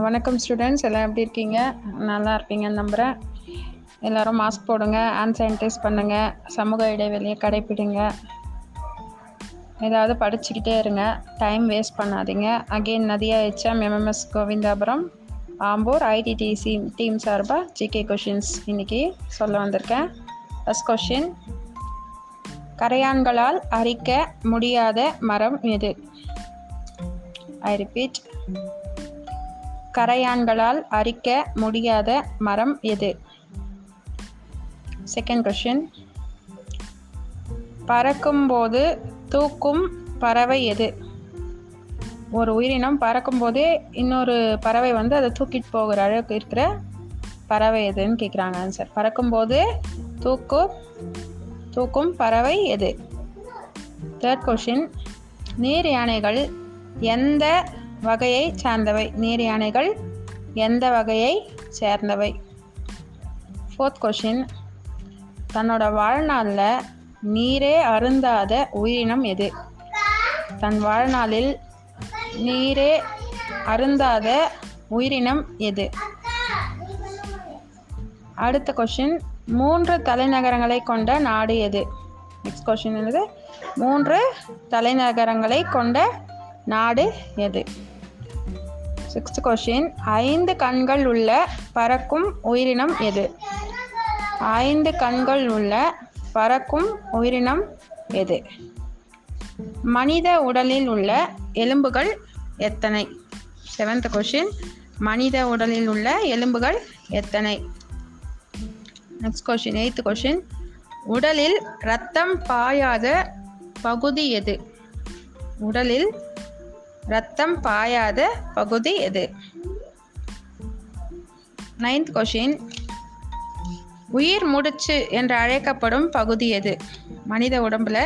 வணக்கம் ஸ்டூடெண்ட்ஸ் எல்லாம் எப்படி இருக்கீங்க? நல்லா இருப்பீங்கன்னு நம்புகிறேன் எல்லோரும் மாஸ்க் போடுங்க ஹேண்ட் சானிடைஸ் பண்ணுங்கள் சமூக இடைவெளியை கடைப்பிடிங்க. ஏதாவது படிச்சுக்கிட்டே இருங்க. டைம் வேஸ்ட் பண்ணாதீங்க. Again Nadiya HM MMS Govindapuram Ambur ITDC team சார்பாக ஜிகே கொஷின்ஸ் இன்றைக்கி சொல்ல வந்திருக்கேன். ஃபஸ்ட் கொஷின் கரையான்களால் அரிக்க முடியாத மரம் எது? ஐ ரிப்பீட் கரையான்களால் அரிக்க முடியாத மரம் எது? செகண்ட் கொஷின் பறக்கும்போது தூக்கும் பறவை எது? ஒரு உயிரினம் பறக்கும்போதே இன்னொரு பறவை வந்து அதை தூக்கிட்டு போகிற அளவுக்கு இருக்கிற பறவை எதுன்னு கேட்குறாங்க ஆன்சர் பறக்கும்போது தூக்கும் தூக்கும் பறவை எது? தேர்ட் கொஷின் நீர் யானைகள் எந்த வகையை சார்ந்தவை? நீர் யானைகள் எந்த வகையை சேர்ந்தவை? ஃபோர்த் கொஷின் தன்னோட வாழ்நாளில் நீரே அருந்தாத உயிரினம் எது? தன் வாழ்நாளில் நீரே அருந்தாத உயிரினம் எது? அடுத்த கொஷின் மூன்று தலைநகரங்களை கொண்ட நாடு எது? நெக்ஸ்ட் கொஷின் என்னது? மூன்று தலைநகரங்களை கொண்ட நாடு எது? சிக்ஸ்த் கொஷின் ஐந்து கண்கள் உள்ள பறக்கும் உயிரினம் எது? ஐந்து கண்கள் உள்ள பறக்கும் உயிரினம் எது? மனித உடலில் உள்ள எலும்புகள் எத்தனை? செவன்த் கொஷின் மனித உடலில் உள்ள எலும்புகள் எத்தனை? நெக்ஸ்ட் கொஷின் எயித்து கொஷின் உடலில் ரத்தம் பாயாத பகுதி எது? உடலில் ரத்தம் பாயாத பகுதி எது? நைன்த் கொஷின் உயிர் முடிச்சு என்று அழைக்கப்படும் பகுதி எது? மனித உடம்புல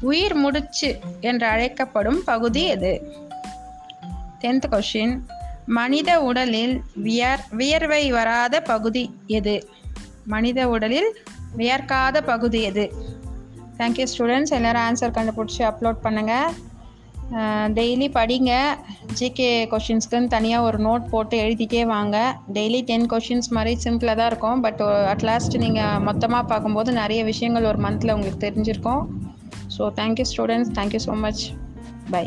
உயிர் முடிச்சு என்று அழைக்கப்படும் பகுதி எது? டென்த் கொஷின் மனித உடலில் வியர் வியர்வை வராத பகுதி எது? மனித உடலில் வியர்க்காத பகுதி எது? தேங்க்யூ ஸ்டூடெண்ட்ஸ் எல்லோரும் ஆன்சர் கண்டுபிடிச்சி அப்லோட் பண்ணுங்கள் டெய்லி படிங்க. ஜிகே கொஷின்ஸ்க்குன்னு தனியாக ஒரு நோட் போட்டு எழுதிட்டே வாங்க. டெய்லி டென் கொஷின்ஸ் மாதிரி சிம்பிளாக தான் இருக்கும். பட் அட்லாஸ்ட் uh, நீங்கள் மொத்தமாக பார்க்கும்போது நிறைய விஷயங்கள் ஒரு மந்தில் உங்களுக்கு தெரிஞ்சிருக்கும். So thank you students thank you so much bye